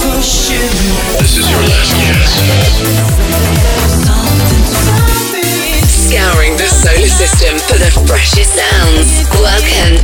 This is your last chance. Scouring the solar system for the freshest sounds. Welcome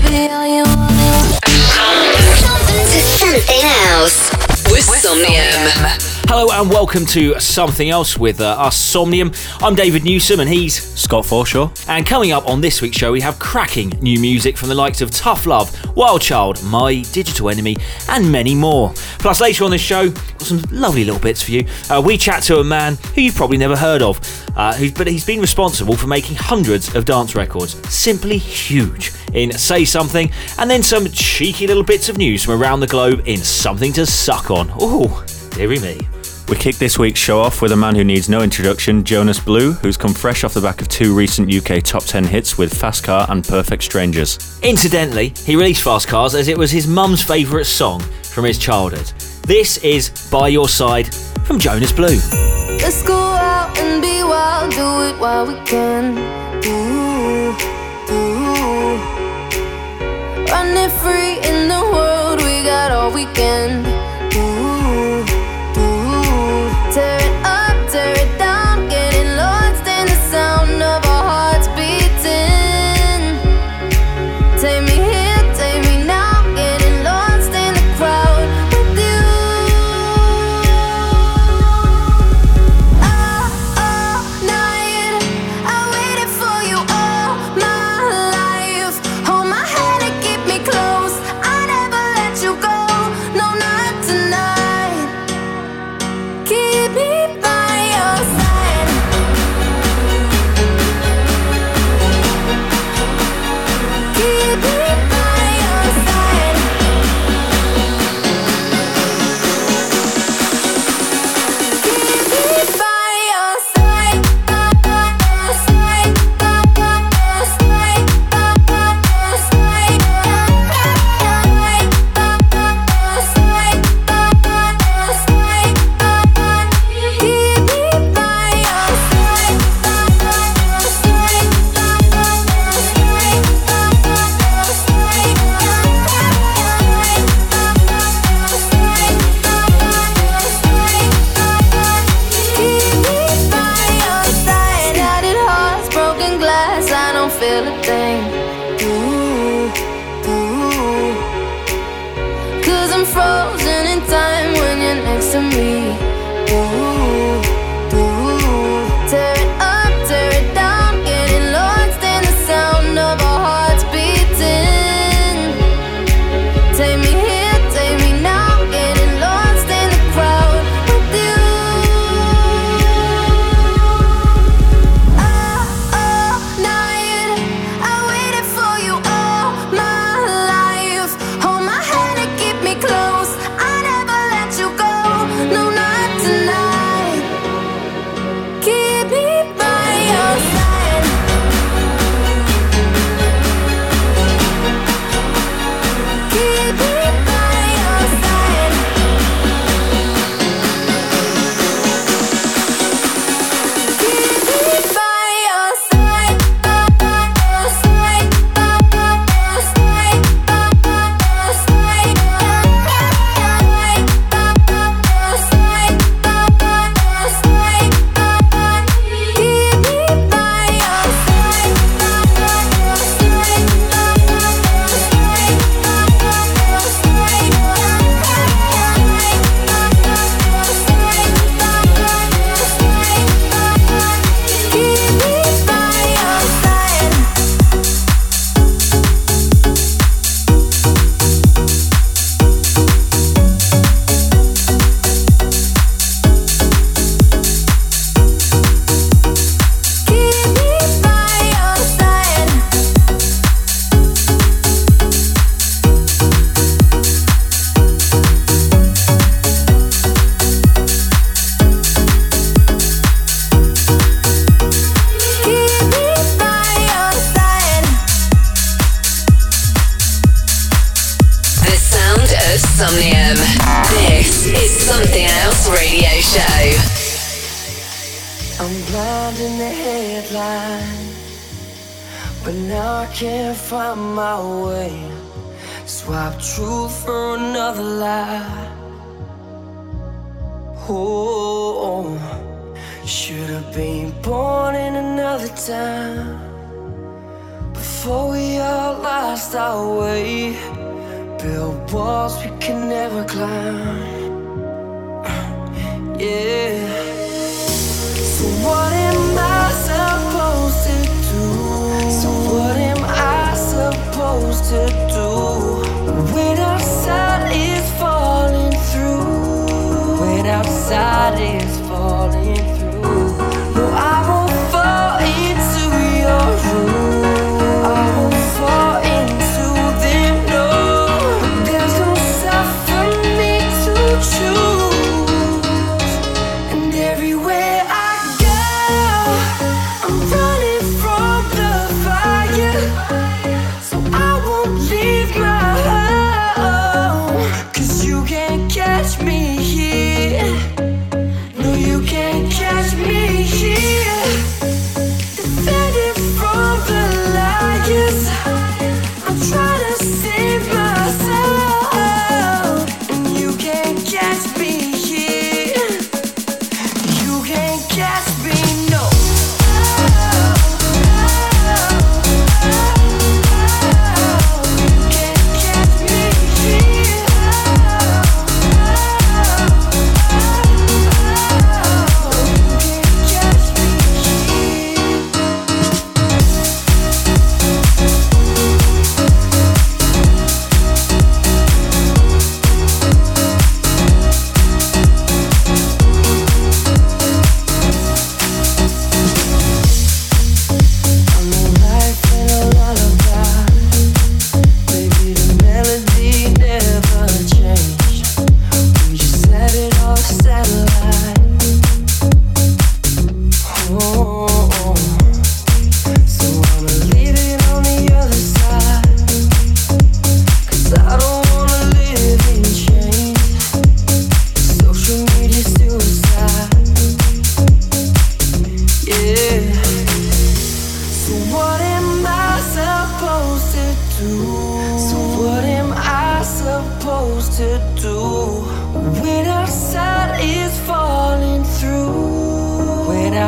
to something else with Somnium. Hello and welcome to Something Else with uh, us, Somnium. I'm David Newsom and he's Scott Forshaw. And coming up on this week's show, we have cracking new music from the likes of Tough Love, Wild Child, My Digital Enemy, and many more. Plus, later on this show, got some lovely little bits for you. Uh, we chat to a man who you've probably never heard of, uh, but he's been responsible for making hundreds of dance records. Simply huge in Say Something, and then some cheeky little bits of news from around the globe in Something to Suck On. Oh, dearie me. We kick this week's show off with a man who needs no introduction, Jonas Blue, who's come fresh off the back of two recent UK top 10 hits with Fast Car and Perfect Strangers. Incidentally, he released Fast Cars as it was his mum's favourite song from his childhood. This is By Your Side from Jonas Blue. Let's go out and be wild, do it while we can. Ooh, ooh. Running free in the world, we got all weekend.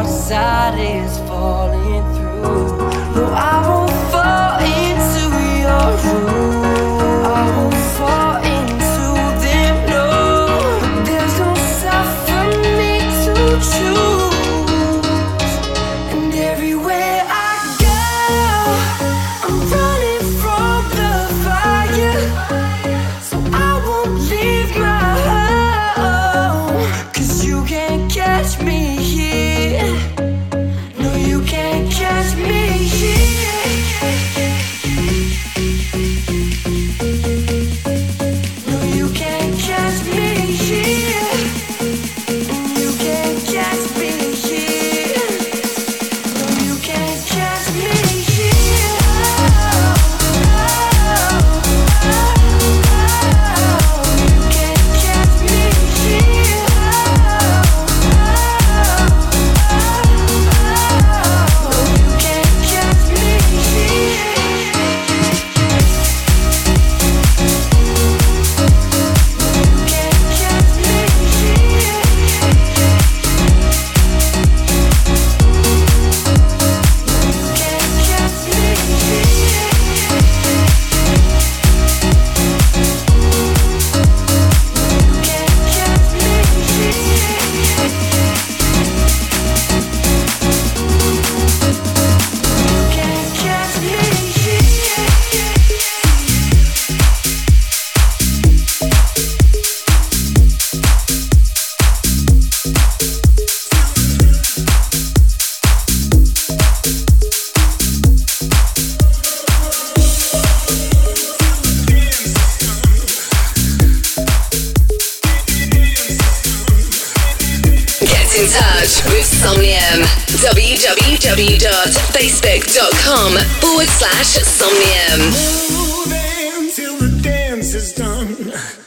outside is www.facebook.com forward slash Somnium. The dance is done.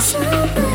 Will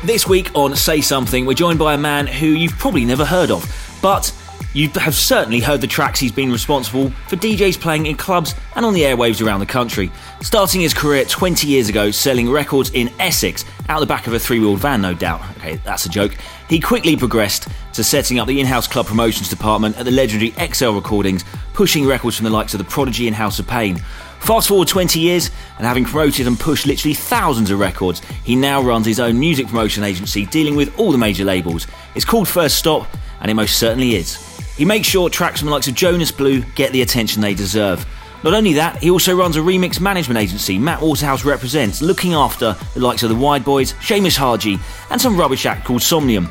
This week on Say Something, we're joined by a man who you've probably never heard of, but you have certainly heard the tracks he's been responsible for DJs playing in clubs and on the airwaves around the country. Starting his career 20 years ago selling records in Essex, out the back of a three wheeled van, no doubt. Okay, that's a joke. He quickly progressed to setting up the in house club promotions department at the legendary XL Recordings, pushing records from the likes of The Prodigy and House of Pain. Fast forward 20 years, and having promoted and pushed literally thousands of records, he now runs his own music promotion agency dealing with all the major labels. It's called First Stop, and it most certainly is. He makes sure tracks from the likes of Jonas Blue get the attention they deserve. Not only that, he also runs a remix management agency Matt Waterhouse represents, looking after the likes of the Wide Boys, Seamus Haji, and some rubbish act called Somnium.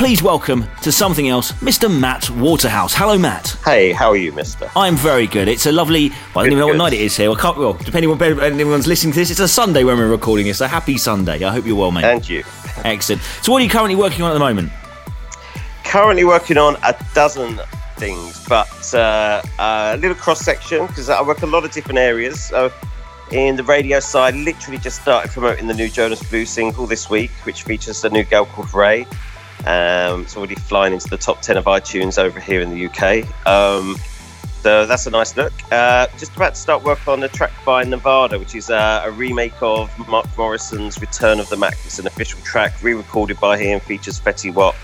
Please welcome to something else, Mr. Matt Waterhouse. Hello, Matt. Hey, how are you, mister? I'm very good. It's a lovely. Well, I don't even know what night it is here. I can't. Well, depending on anyone's listening to this, it's a Sunday when we're recording this. So happy Sunday. I hope you're well, mate. And you. Excellent. So, what are you currently working on at the moment? Currently working on a dozen things, but uh, a little cross section because I work a lot of different areas. So, in the radio side, literally just started promoting the new Jonas Blue single this week, which features a new girl called RAYE. Um, it's already flying into the top 10 of iTunes over here in the UK. Um, so that's a nice look. Uh, just about to start work on a track by Nevada, which is uh, a remake of Mark Morrison's Return of the Mack. It's an official track re-recorded by him, features Fetty Wap.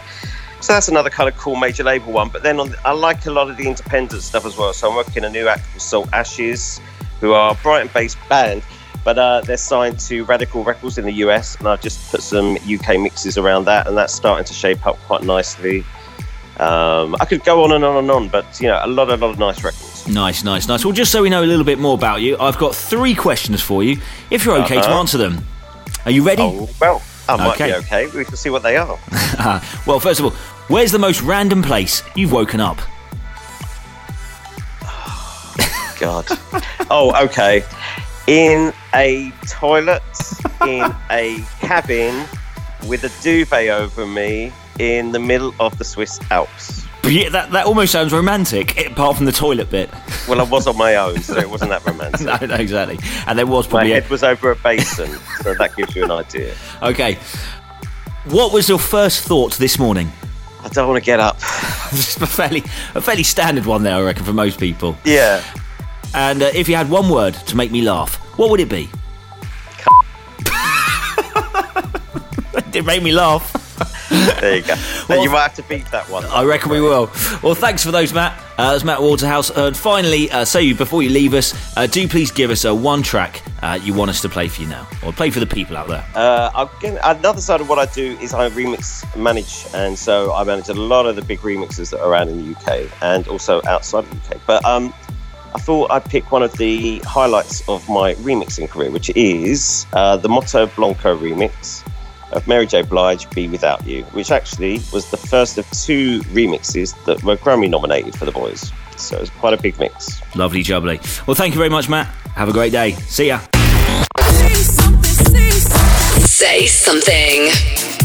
So that's another kind of cool major label one. But then on, I like a lot of the independent stuff as well. So I'm working a new act called Salt Ashes, who are a Brighton-based band, but uh, they're signed to Radikal Records in the US, and I've just put some UK mixes around that, and that's starting to shape up quite nicely. Um, I could go on and on and on, but you know, a lot, a lot of nice records. Nice, nice, nice. Well, just so we know a little bit more about you, I've got three questions for you. If you're okay to Uh-huh. answer them, are you ready? Oh well, I might Okay. be okay. We can see what they are. well, first of all, where's the most random place you've woken up? God. oh, okay. In a toilet, in a cabin, with a duvet over me, in the middle of the Swiss Alps. Yeah, that, that almost sounds romantic, eh, apart from the toilet bit. Well, I was on my own, so it wasn't that romantic. no, no, exactly. And there was My probably a- head was over a basin, so that gives you an idea. okay. What was your first thought this morning? I don't want to get up. Just a fairly, a fairly standard one there, I reckon, for most people. Yeah. And uh, if you had one word to make me laugh, what would it be? it did make me laugh. There you go. Well- you might have to beat that one. I reckon we will. Well, thanks for those, Matt. Uh, that's Matt Waterhouse. Uh, and finally, uh, so you before you leave us, uh, do please give us a one track uh, you want us to play for you now, or play for the people out there. Uh, again, another side of what I do is I remix manage, and so I manage a lot of the big remixes that are around in the UK and also outside of the UK. But um, I thought I'd pick one of the highlights of my remixing career, which is uh, the Motto Blanco remix of Mary J. Blige, "Be Without You," which actually was the first of two remixes that were Grammy nominated for the boys. So it's quite a big mix. Lovely jubbly. Well, thank you very much, Matt. Have a great day. See ya. Say something. Hands up.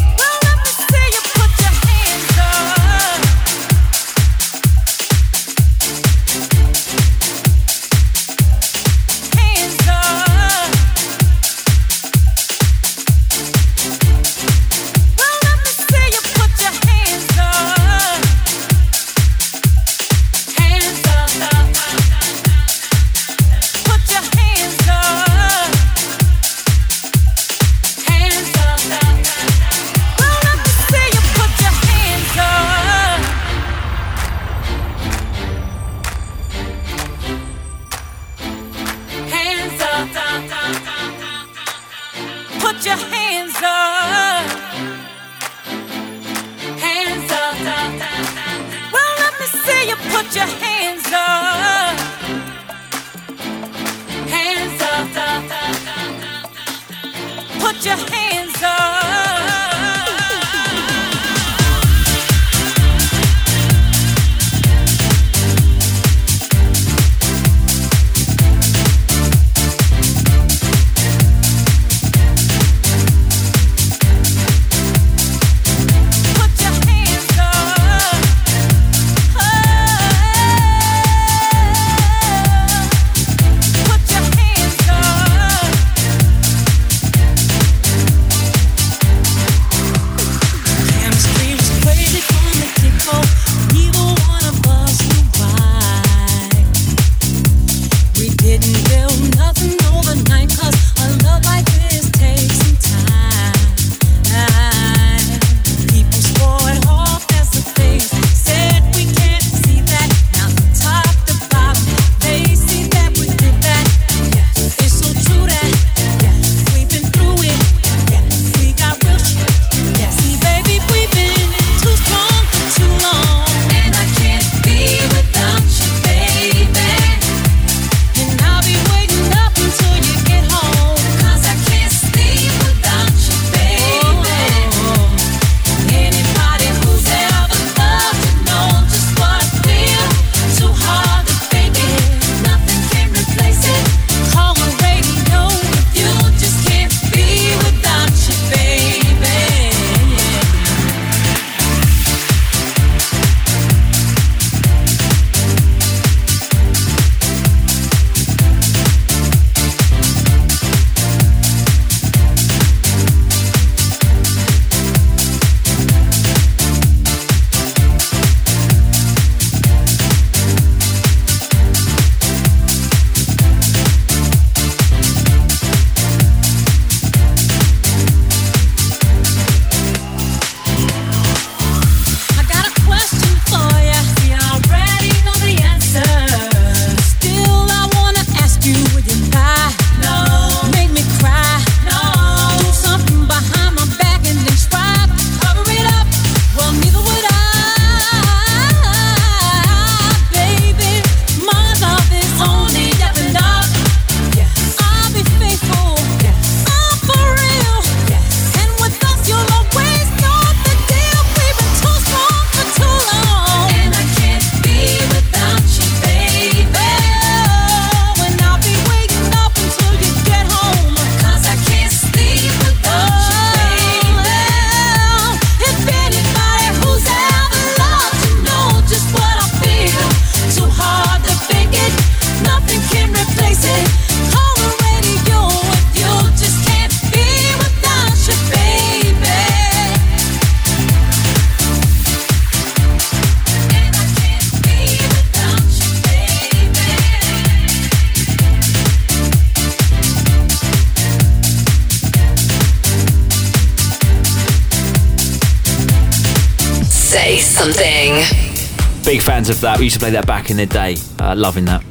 Big fans of that. We used to play that back in the day. Uh, loving that.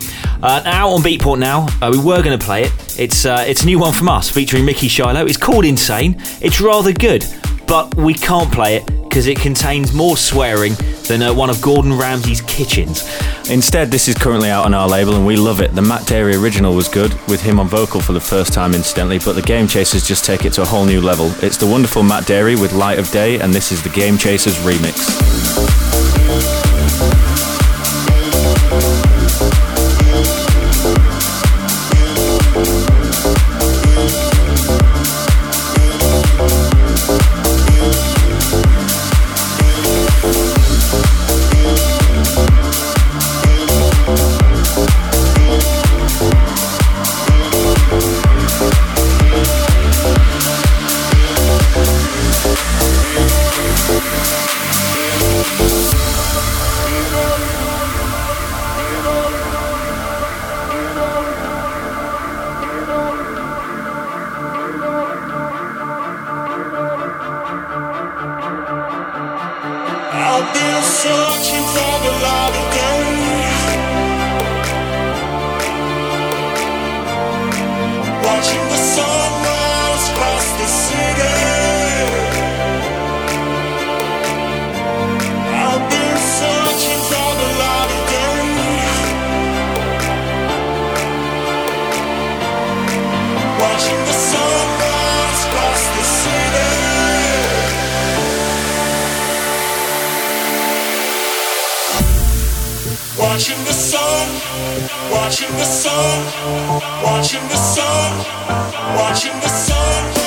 Uh, out on Beatport now. Uh, we were going to play it. It's uh, it's a new one from us featuring Mickey Shiloh. It's called Insane. It's rather good, but we can't play it because it contains more swearing than uh, one of Gordon Ramsay's kitchens. Instead, this is currently out on our label and we love it. The Matt Darey original was good, with him on vocal for the first time, incidentally, but the Game Chasers just take it to a whole new level. It's the wonderful Matt Darey with Light of Day, and this is the Game Chasers remix. Watching the sunrise sun, watching the sun, watching the sun, watching the sun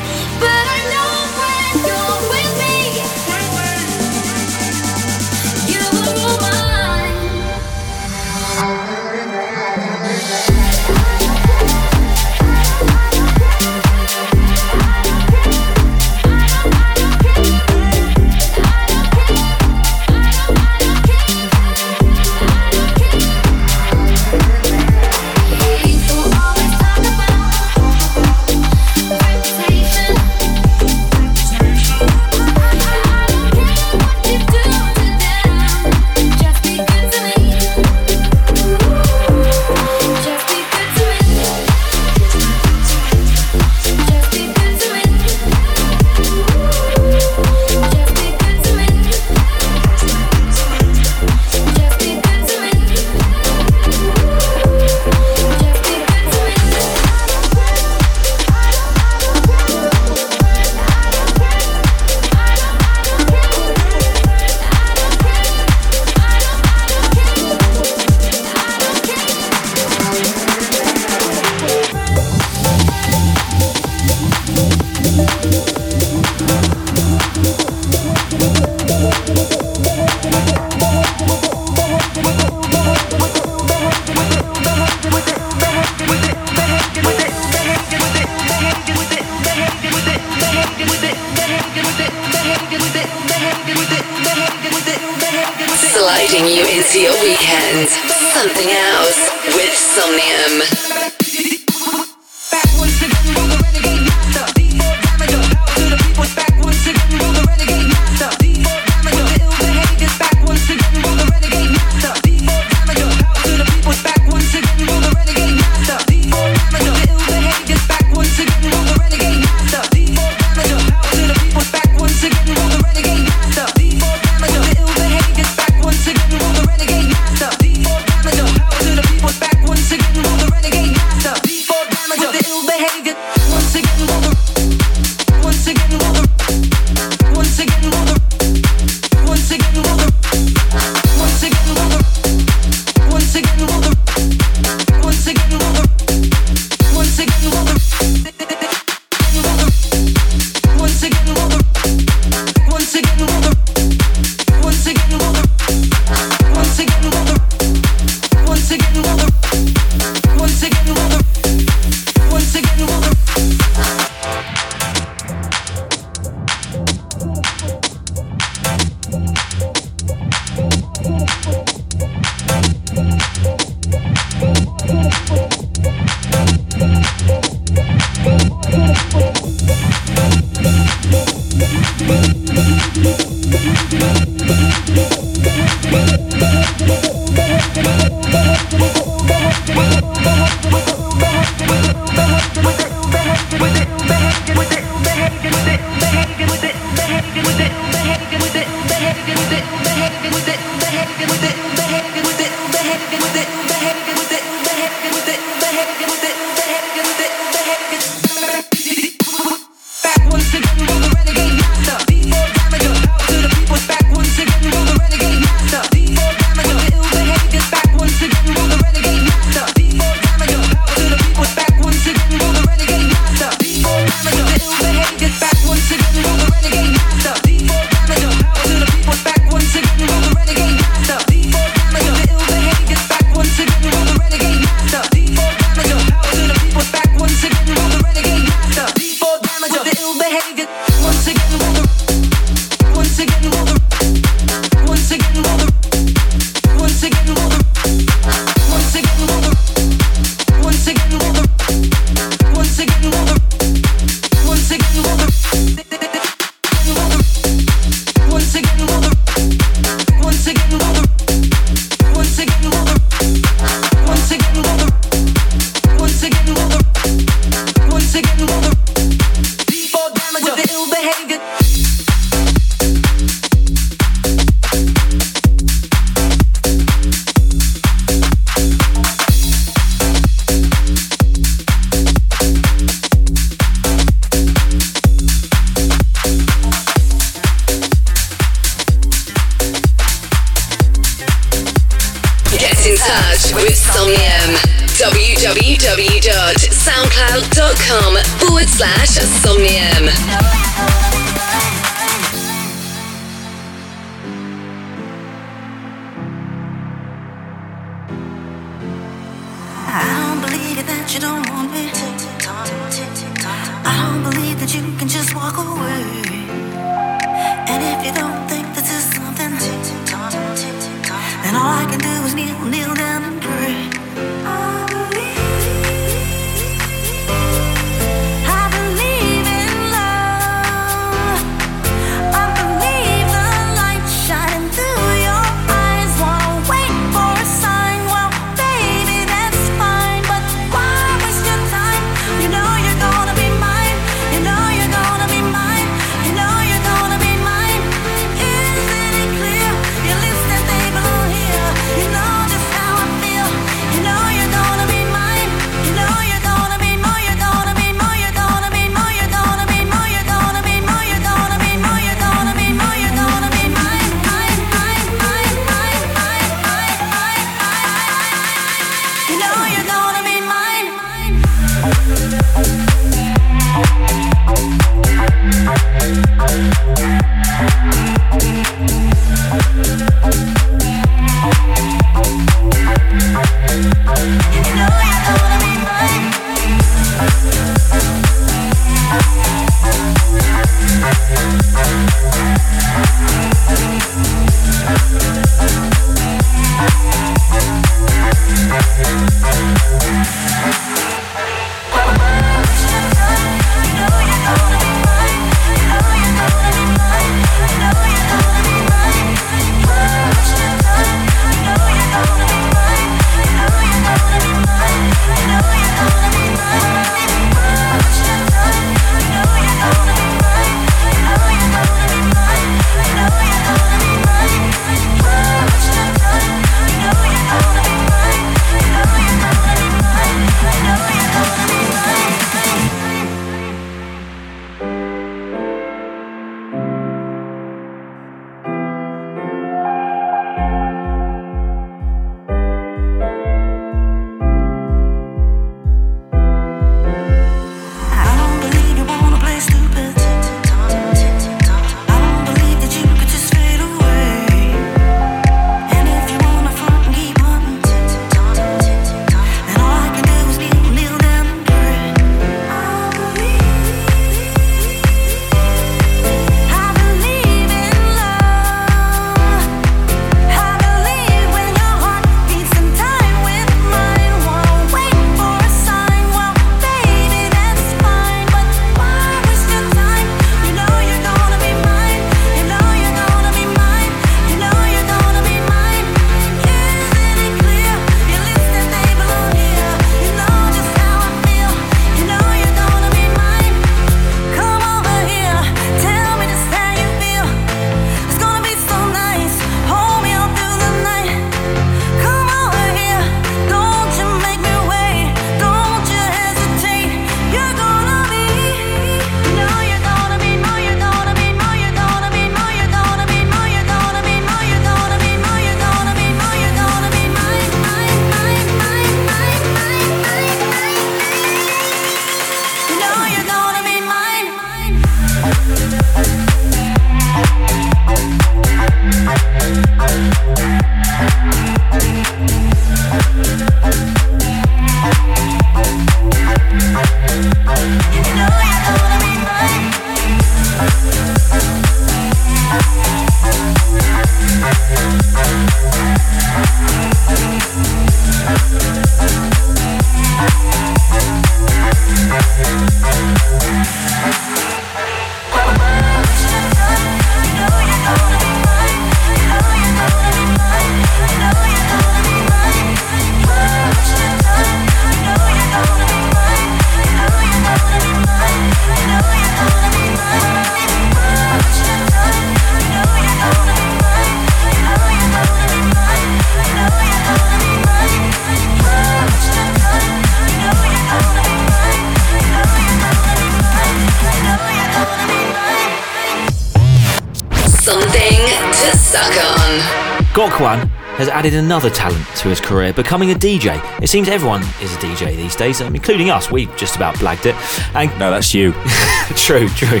added another talent to his career, becoming a DJ. It seems everyone is a DJ these days, um, including us. We just about blagged it. And No, that's you. true, true.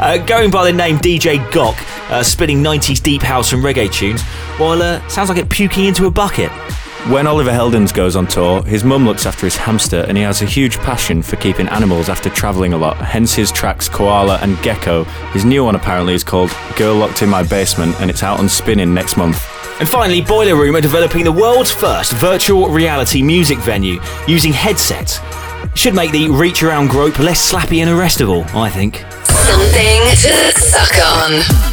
Uh, going by the name DJ Gok, uh, spinning 90s deep house and reggae tunes, while uh, sounds like it puking into a bucket. When Oliver Heldens goes on tour, his mum looks after his hamster and he has a huge passion for keeping animals after travelling a lot, hence his tracks Koala and Gecko. His new one apparently is called Girl Locked in My Basement and it's out on Spinnin' next month. And finally, Boiler Room are developing the world's first virtual reality music venue using headsets. Should make the reach around grope less slappy and arrestable, I think. Something to suck on.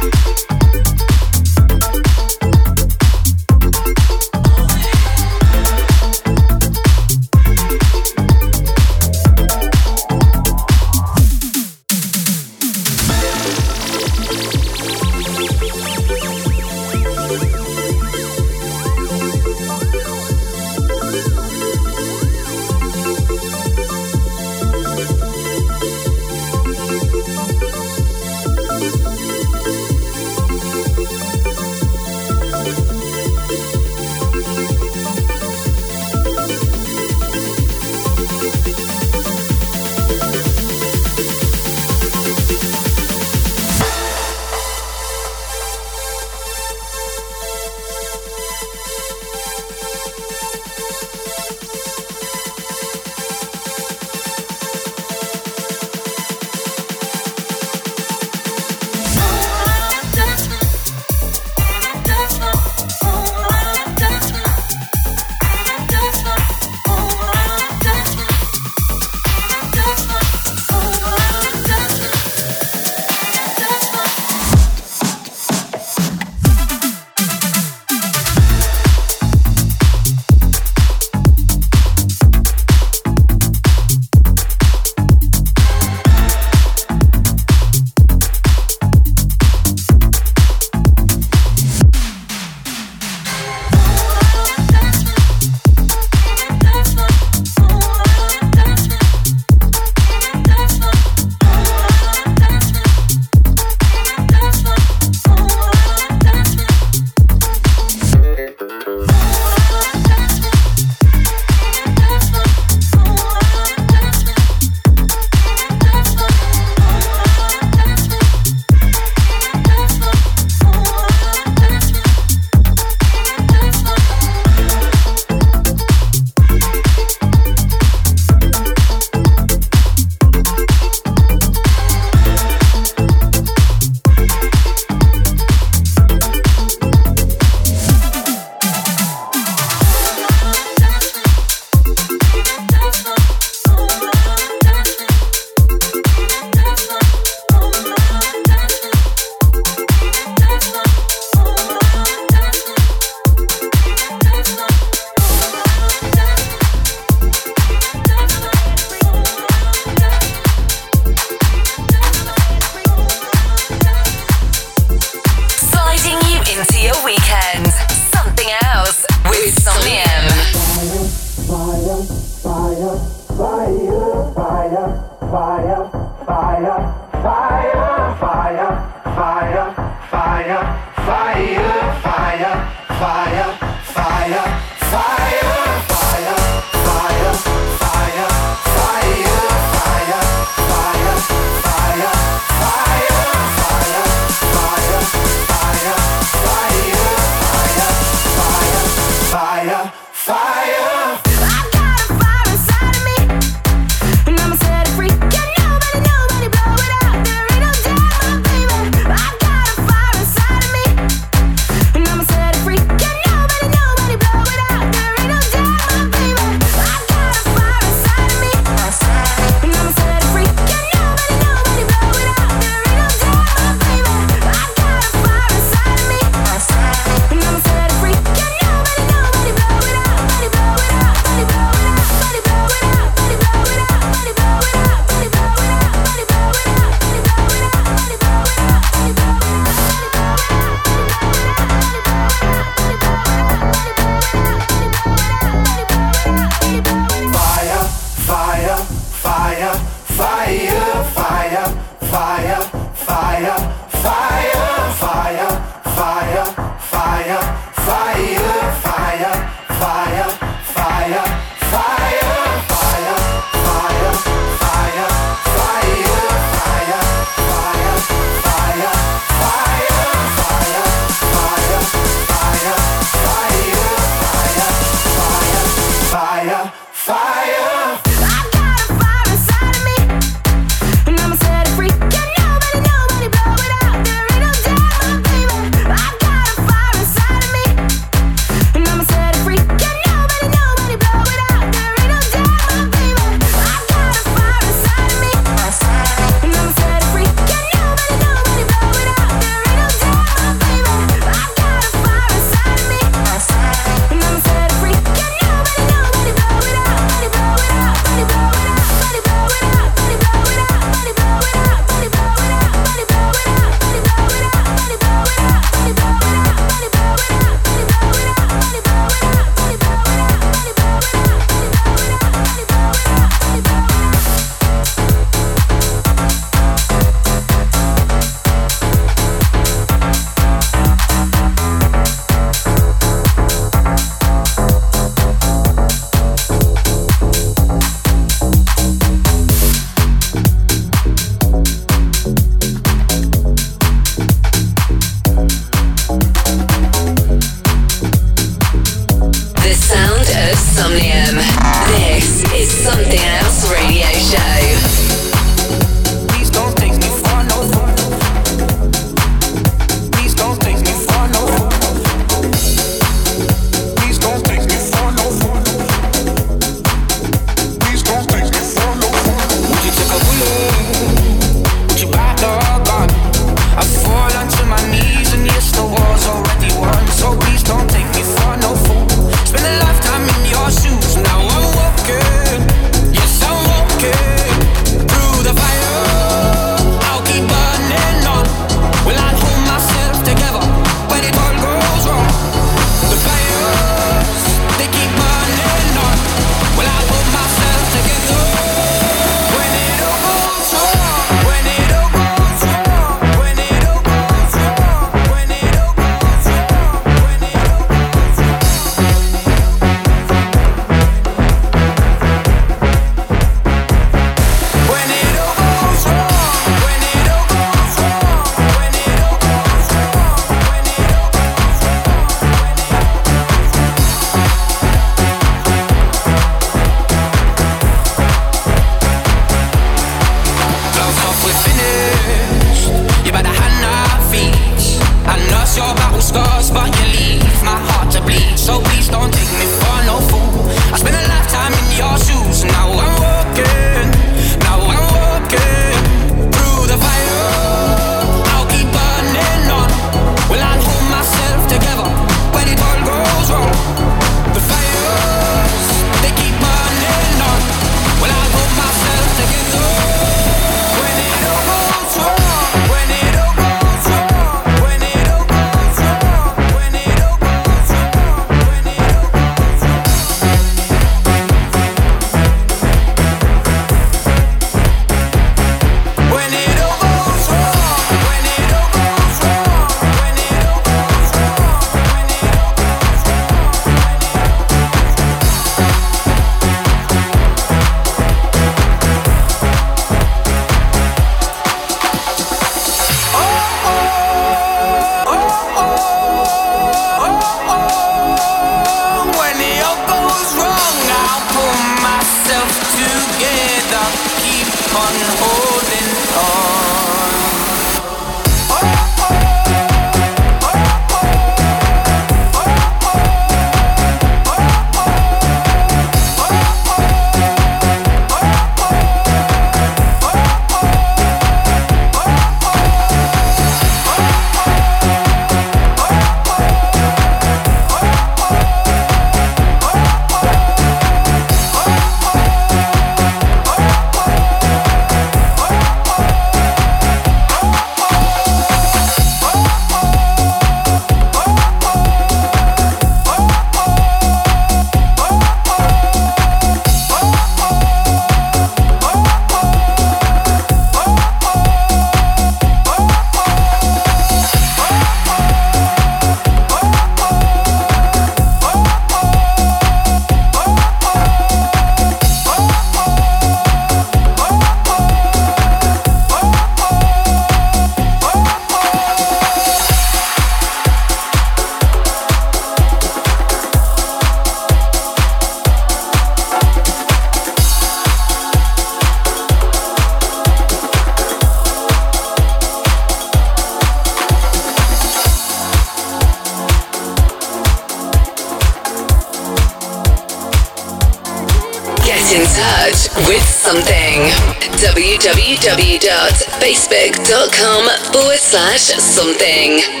www.facebook.com forward slash something.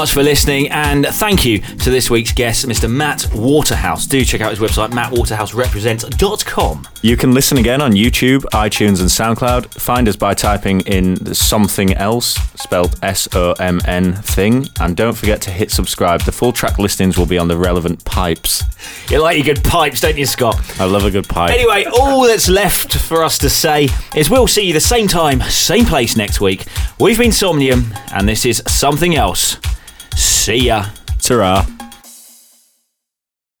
Much for listening, and thank you to this week's guest, Mr. Matt Waterhouse. Do check out his website, mattwaterhouserepresents.com. You can listen again on YouTube, iTunes, and SoundCloud. Find us by typing in something else, spelled S O M N thing, and don't forget to hit subscribe. The full track listings will be on the relevant pipes. You like your good pipes, don't you, Scott? I love a good pipe. Anyway, all that's left for us to say is we'll see you the same time, same place next week. We've been Somnium, and this is something else. See ya. Ta-ra.